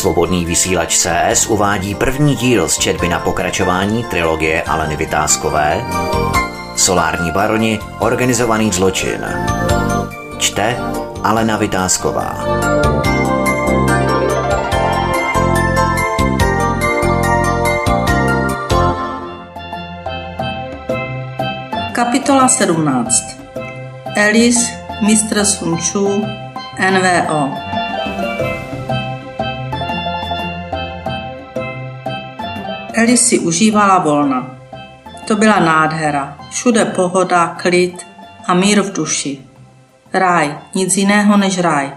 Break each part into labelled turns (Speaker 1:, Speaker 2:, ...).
Speaker 1: Svobodný vysílač CS uvádí první díl z četby na pokračování trilogie Aleny Vytázkové Solární baroni Organizovaný zločin. Čte Alena Vytázková.
Speaker 2: Kapitola 17 Alice, Mr. Sunchu, NVO Alice si užívala volna. To byla nádhera. Všude pohoda, klid a mír v duši. Ráj, nic jiného než ráj.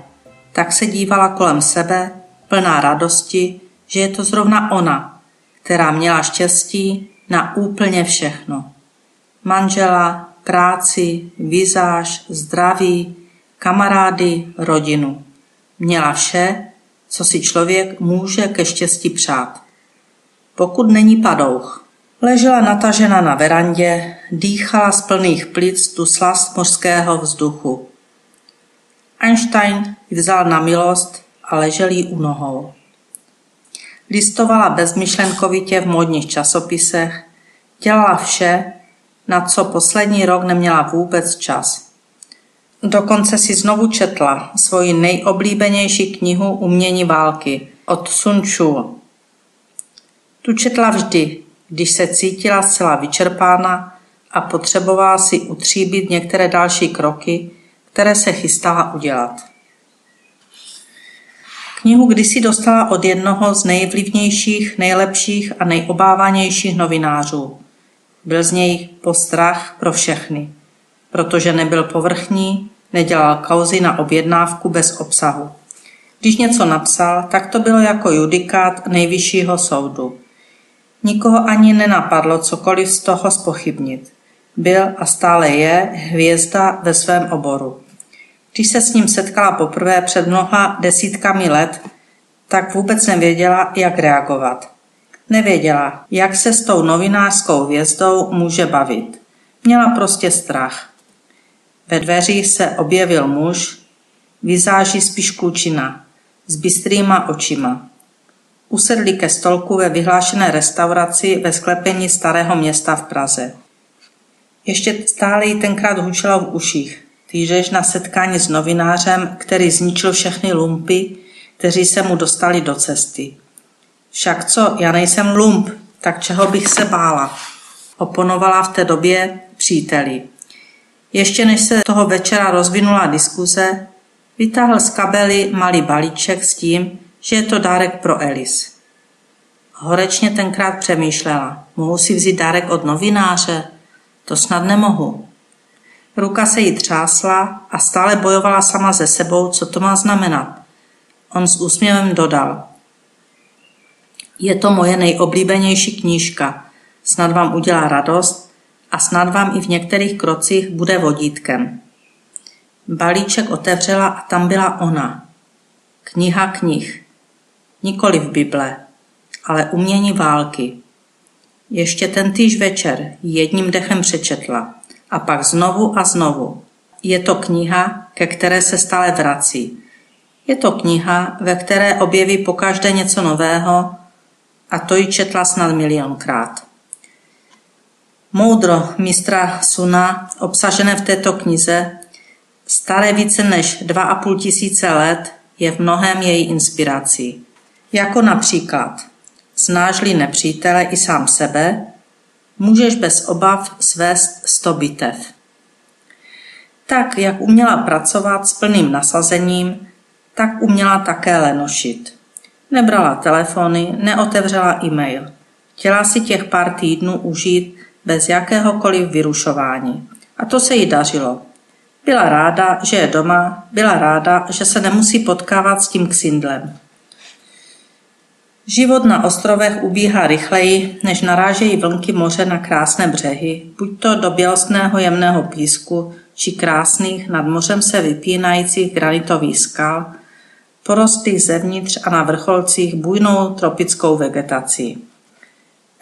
Speaker 2: Tak se dívala kolem sebe, plná radosti, že je to zrovna ona, která měla štěstí na úplně všechno. Manžela, práci, vizáž, zdraví, kamarády, rodinu. Měla vše, co si člověk může ke štěstí přát. Pokud není padouch. Ležela natažena na verandě, dýchala z plných plic tu slast mořského vzduchu. Einstein vzal na milost a ležel jí u nohou. Listovala bezmyšlenkovitě v módních časopisech, dělala vše, na co poslední rok neměla vůbec čas. Dokonce si znovu četla svoji nejoblíbenější knihu Umění války od Sun. Tu četla vždy, když se cítila zcela vyčerpána a potřebovala si utříbit některé další kroky, které se chystala udělat. Knihu kdysi dostala od jednoho z nejvlivnějších, nejlepších a nejobávanějších novinářů. Byl z něj postrach pro všechny, protože nebyl povrchní, nedělal kauzy na objednávku bez obsahu. Když něco napsal, tak to bylo jako judikát nejvyššího soudu. Nikoho ani nenapadlo cokoliv z toho spochybnit. Byl a stále je hvězda ve svém oboru. Když se s ním setkala poprvé před mnoha desítkami let, tak vůbec nevěděla, jak reagovat. Nevěděla, jak se s tou novinářskou hvězdou může bavit. Měla prostě strach. Ve dveřích se objevil muž, vyzáží spíš klučina, s bystrýma očima. Usedli ke stolku ve vyhlášené restauraci ve sklepení starého města v Praze. Ještě stále jí tenkrát hučelo v uších. Týžeš na setkání s novinářem, který zničil všechny lumpy, kteří se mu dostali do cesty. Však co, já nejsem lump, tak čeho bych se bála? Oponovala v té době příteli. Ještě než se toho večera rozvinula diskuze, vytáhl z kabely malý balíček s tím, že je to dárek pro Elis. Horečně tenkrát přemýšlela, mohu si vzít dárek od novináře? To snad nemohu. Ruka se jí třásla a stále bojovala sama ze sebou, co to má znamenat. On s úsměvem dodal. Je to moje nejoblíbenější knížka. Snad vám udělá radost a snad vám i v některých krocích bude vodítkem. Balíček otevřela a tam byla ona. Kniha knih nikoli v Bible, ale umění války. Ještě ten týž večer jedním dechem přečetla a pak znovu a znovu. Je to kniha, ke které se stále vrací. Je to kniha, ve které objeví pokaždé něco nového a to ji četla snad milionkrát. Moudro mistra Suna, obsažené v této knize, staré více než dva a půl tisíce let, je v mnohem její inspirací. Jako například znáš-li nepřítele i sám sebe, můžeš bez obav svést sto bitev. Tak, jak uměla pracovat s plným nasazením, tak uměla také lenošit. Nebrala telefony, neotevřela e-mail. Chtěla si těch pár týdnů užít bez jakéhokoliv vyrušování. A to se jí dařilo. Byla ráda, že je doma, byla ráda, že se nemusí potkávat s tím ksindlem. Život na ostrovech ubíhá rychleji, než narážejí vlnky moře na krásné břehy, buď to do bělostného jemného písku, či krásných nad mořem se vypínajících granitových skal, porostlých zevnitř a na vrcholcích bujnou tropickou vegetací.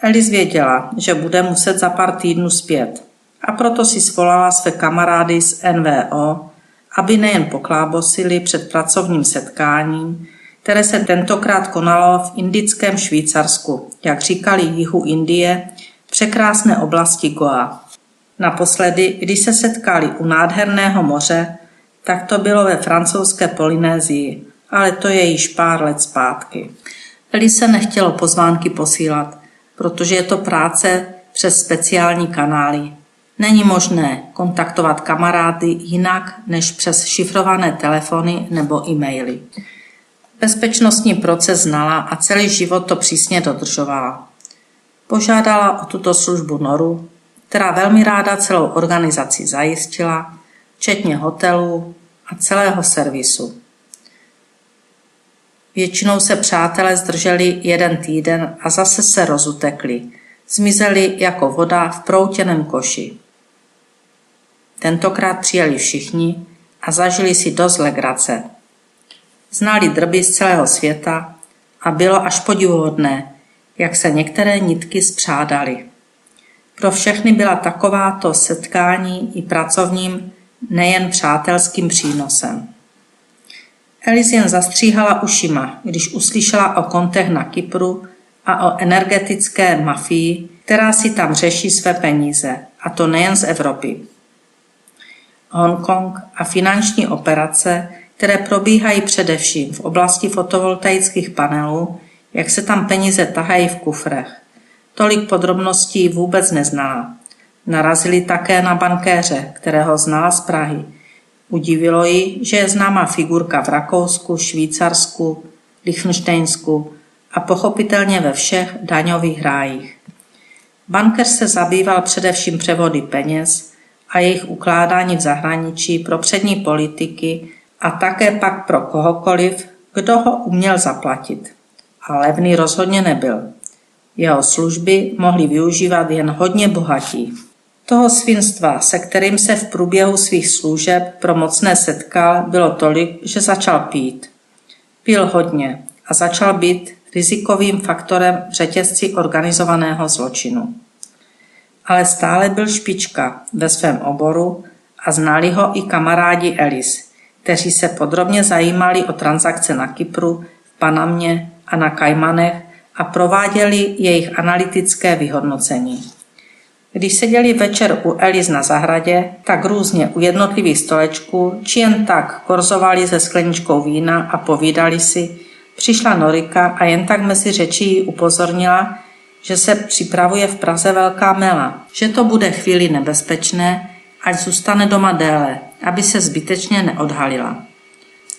Speaker 2: Elis věděla, že bude muset za pár týdnů zpět. A proto si svolala své kamarády z NVO, aby nejen poklábosili před pracovním setkáním, které se tentokrát konalo v indickém Švýcarsku, jak říkali jihu Indie, překrásné oblasti Goa. Naposledy, když se setkali u nádherného moře, tak to bylo ve francouzské Polynézii, ale to je již pár let zpátky. Eli se nechtělo pozvánky posílat, protože je to práce přes speciální kanály. Není možné kontaktovat kamarády jinak než přes šifrované telefony nebo e-maily. Bezpečnostní proces znala a celý život to přísně dodržovala. Požádala o tuto službu Noru, která velmi ráda celou organizaci zajistila, včetně hotelů a celého servisu. Většinou se přátelé zdrželi jeden týden a zase se rozutekli. Zmizeli jako voda v proutěném koši. Tentokrát přijeli všichni a zažili si dost legrace. Znali drby z celého světa a bylo až podivuhodné, jak se některé nitky spřádaly. Pro všechny byla takováto setkání i pracovním, nejen přátelským přínosem. Elis jen zastříhala ušima, když uslyšela o kontech na Kypru a o energetické mafii, která si tam řeší své peníze, a to nejen z Evropy. Hongkong a finanční operace, které probíhají především v oblasti fotovoltaických panelů, jak se tam peníze tahají v kufrech. Tolik podrobností vůbec neznala. Narazili také na bankéře, kterého znala z Prahy. Udivilo ji, že je známá figurka v Rakousku, Švýcarsku, Liechtensteinsku a pochopitelně ve všech daňových rájích. Banker se zabýval především převody peněz a jejich ukládání v zahraničí pro přední politiky a také pak pro kohokoliv, kdo ho uměl zaplatit. A levný rozhodně nebyl. Jeho služby mohli využívat jen hodně bohatí. Toho svinstva, se kterým se v průběhu svých služeb pro mocné setkal, bylo tolik, že začal pít. Pil hodně a začal být rizikovým faktorem v řetězci organizovaného zločinu. Ale stále byl špička ve svém oboru a znali ho i kamarádi Elis, kteří se podrobně zajímali o transakce na Kypru, v Panamě a na Kajmanech a prováděli jejich analytické vyhodnocení. Když seděli večer u Elis na zahradě, tak různě u jednotlivých stolečků, či jen tak korzovali se skleničkou vína a povídali si, přišla Norika a jen tak mezi řečí ji upozornila, že se připravuje v Praze velká mela, že to bude chvíli nebezpečné, ať zůstane doma déle, aby se zbytečně neodhalila.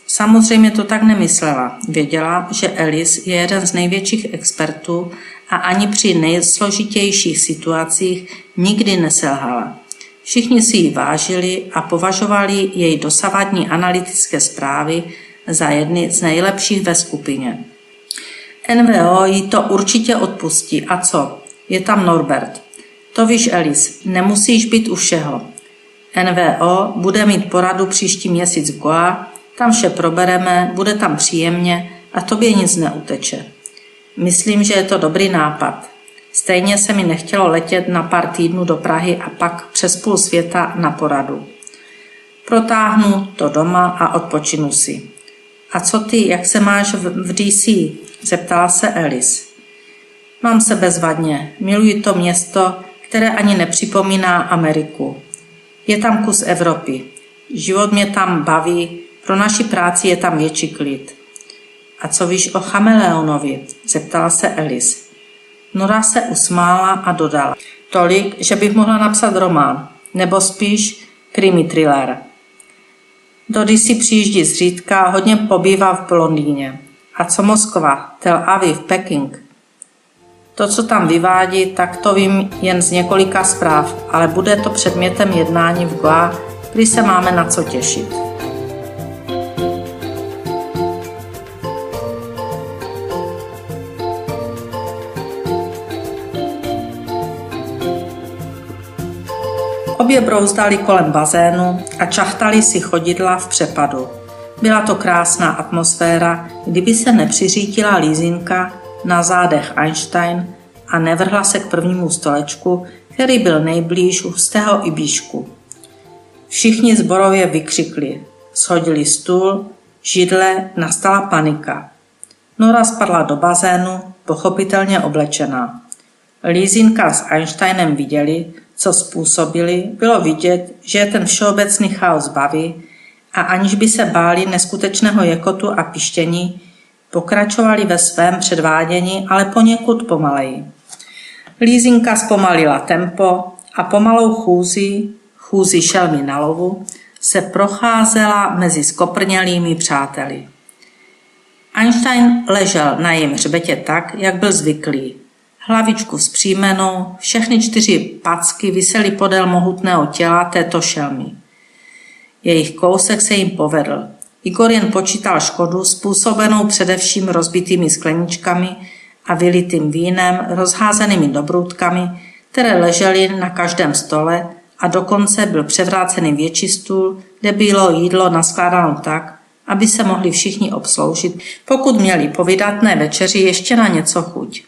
Speaker 2: Samozřejmě to tak nemyslela. Věděla, že Elis je jeden z největších expertů a ani při nejsložitějších situacích nikdy neselhala. Všichni si ji vážili a považovali její dosavadní analytické zprávy za jedny z nejlepších ve skupině. NVO jí to určitě odpustí. A co? Je tam Norbert. To víš, Elis, nemusíš být u všeho. NVO bude mít poradu příští měsíc v Goa, tam vše probereme, bude tam příjemně a tobě nic neuteče. Myslím, že je to dobrý nápad. Stejně se mi nechtělo letět na pár týdnů do Prahy a pak přes půl světa na poradu. Protáhnu to doma a odpočinu si. A co ty, jak se máš v, DC? Zeptala se Alice. Mám se bezvadně, miluji to město, které ani nepřipomíná Ameriku. Je tam kus Evropy. Život mě tam baví, pro naši práci je tam větší klid. A co víš o chameleonovi? Zeptala se Elis. Nora se usmála a dodala. Tolik, že bych mohla napsat román, nebo spíš krimi thriller. Dody si přijíždí zřídka hodně pobývá v Londýně. A co Moskva, Tel Aviv, Peking? To, co tam vyvádí, tak to vím jen z několika zpráv, ale bude to předmětem jednání v Goa, kdy se máme na co těšit. Obě brouzdali kolem bazénu a čachtali si chodidla v přepadu. Byla to krásná atmosféra, kdyby se nepřiřítila Lízinka na zádech Einstein a nevrhla se k prvnímu stolečku, který byl nejblíž hustého ibíšku. Všichni zborově vykřikli, shodili stůl, židle, nastala panika. Nora spadla do bazénu, pochopitelně oblečená. Lízinka s Einsteinem viděli, co způsobili, bylo vidět, že je ten všeobecný chaos baví a aniž by se báli neskutečného jekotu a pištění, pokračovali ve svém předvádění, ale poněkud pomaleji. Lízinka zpomalila tempo a pomalou chůzi, chůzi šelmy na lovu, se procházela mezi skoprnělými přáteli. Einstein ležel na jejím hřbetě tak, jak byl zvyklý. Hlavičku vzpřímenou, všechny čtyři packy visely podél mohutného těla této šelmy. Jejich kousek se jim povedl. Igor jen počítal škodu způsobenou především rozbitými skleničkami a vylitým vínem, rozházenými dobrutkami, které ležely na každém stole a dokonce byl převrácený větší stůl, kde bylo jídlo naskládáno tak, aby se mohli všichni obsloužit, pokud měli po vydatné večeři ještě na něco chuť.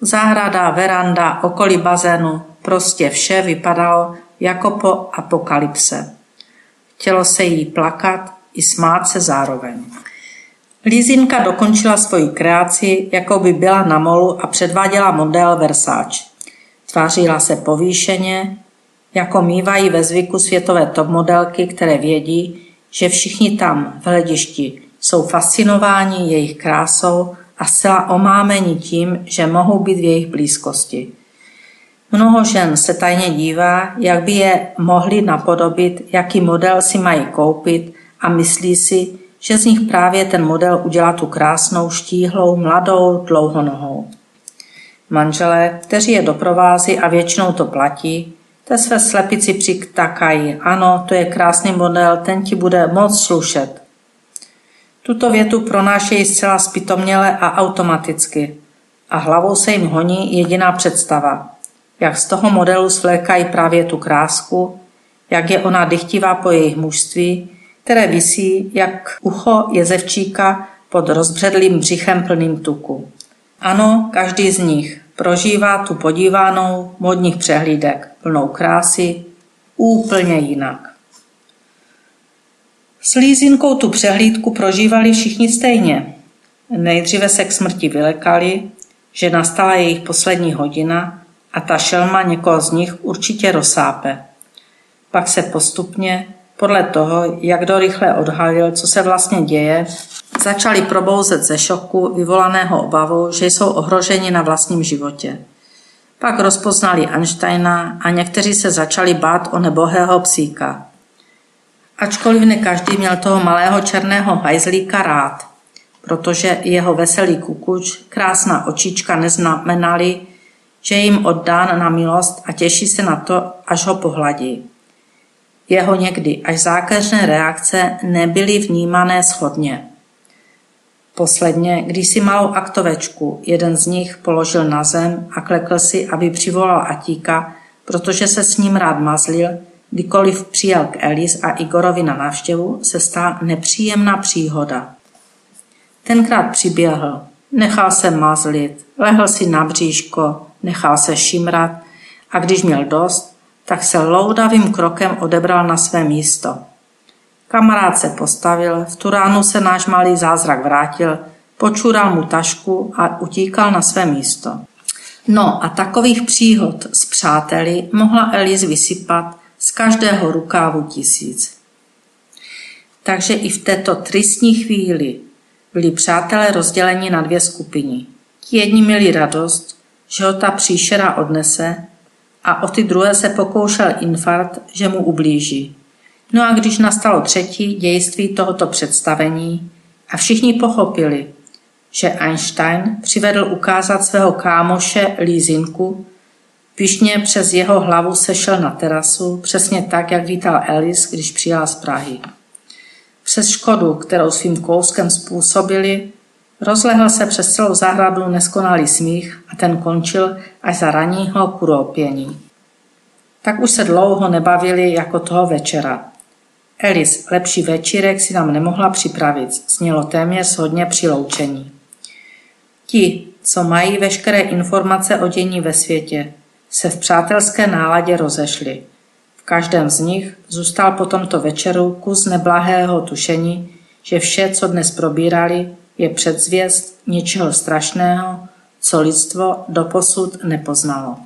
Speaker 2: Zahrada, veranda, okolí bazénu, prostě vše vypadalo jako po apokalypse. Chtělo se jí plakat i smát se zároveň. Lizinka dokončila svoji kreaci, jako by byla na molu a předváděla model Versace. Tvářila se povýšeně, jako mývají ve zvyku světové top modelky, které vědí, že všichni tam v hledišti jsou fascinováni jejich krásou a zcela omámeni tím, že mohou být v jejich blízkosti. Mnoho žen se tajně dívá, jak by je mohli napodobit, jaký model si mají koupit a myslí si, že z nich právě ten model udělá tu krásnou, štíhlou, mladou, dlouhonohou. Manželé, kteří je doprovází a většinou to platí, te své slepici přiktakají. Ano, to je krásný model, ten ti bude moc slušet. Tuto větu pronášejí zcela spytomněle a automaticky. A hlavou se jim honí jediná představa. Jak z toho modelu svlékají právě tu krásku, jak je ona dychtivá po jejich mužství, které visí jak ucho jezevčíka pod rozbředlým břichem plným tuku. Ano, každý z nich prožívá tu podívanou modních přehlídek, plnou krásy, úplně jinak. S Lízinkou tu přehlídku prožívali všichni stejně. Nejdříve se k smrti vylekali, že nastala jejich poslední hodina a ta šelma někoho z nich určitě rozsápe. Pak se postupně, podle toho, jak kdo rychle odhalil, co se vlastně děje, začali probouzet ze šoku vyvolaného obavu, že jsou ohroženi na vlastním životě. Pak rozpoznali Einsteina a někteří se začali bát o nebohého psíka. Ačkoliv ne každý měl toho malého černého hajzlíka rád, protože jeho veselý kukuč, krásná očička neznamenali, že jim oddán na milost a těší se na to, až ho pohladí. Jeho někdy až zákeřné reakce nebyly vnímané schodně. Posledně, když si malou aktovečku, jeden z nich položil na zem a klekl si, aby přivolal Atíka, protože se s ním rád mazlil, kdykoliv přijel k Elis a Igorovi na návštěvu, se stala nepříjemná příhoda. Tenkrát přiběhl, nechal se mazlit, lehl si na bříško, nechal se šimrat a když měl dost, tak se loudavým krokem odebral na své místo – Kamarád se postavil, v tu ránu se náš malý zázrak vrátil, počural mu tašku a utíkal na své místo. No a takových příhod s přáteli mohla Elis vysypat z každého rukávu tisíc. Takže i v této tristní chvíli byli přátelé rozděleni na dvě skupiny. Ti jedni měli radost, že ho ta příšera odnese a o ty druhé se pokoušel infarkt, že mu ublíží. No a když nastalo třetí dějství tohoto představení a všichni pochopili, že Einstein přivedl ukázat svého kámoše Lízinku, pišně přes jeho hlavu sešel na terasu, přesně tak, jak vítal Alice, když přijela z Prahy. Přes škodu, kterou svým kouskem způsobili, rozlehl se přes celou zahradu neskonalý smích a ten končil až za raního kuropění. Tak už se dlouho nebavili jako toho večera. Elis, lepší večírek si nám nemohla připravit, znělo téměř hodně při loučení. Ti, co mají veškeré informace o dění ve světě, se v přátelské náladě rozešli. V každém z nich zůstal po tomto večeru kus neblahého tušení, že vše, co dnes probírali, je předzvěst něčeho strašného, co lidstvo doposud nepoznalo.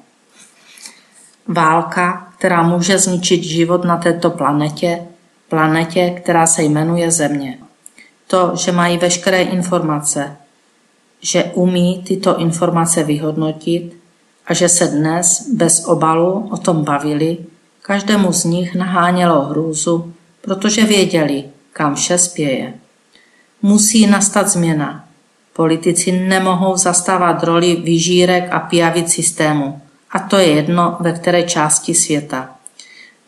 Speaker 2: Válka, která může zničit život na této planetě, planetě, která se jmenuje Země. To, že mají veškeré informace, že umí tyto informace vyhodnotit a že se dnes bez obalu o tom bavili, každému z nich nahánělo hrůzu, protože věděli, kam vše spěje. Musí nastat změna. Politici nemohou zastávat roli vyžírek a pijavic systému, a to je jedno, ve které části světa.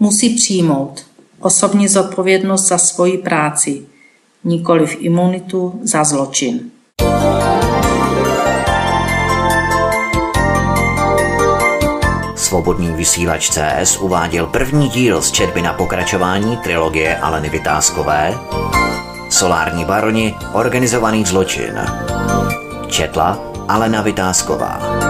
Speaker 2: Musí přijmout osobní zodpovědnost za svoji práci, nikoliv imunitu za zločin.
Speaker 1: Svobodný vysílač CS uváděl první díl z četby na pokračování trilogie Aleny Vytázkové Solární baroni, organizovaný zločin. Četla Alena Vytázková.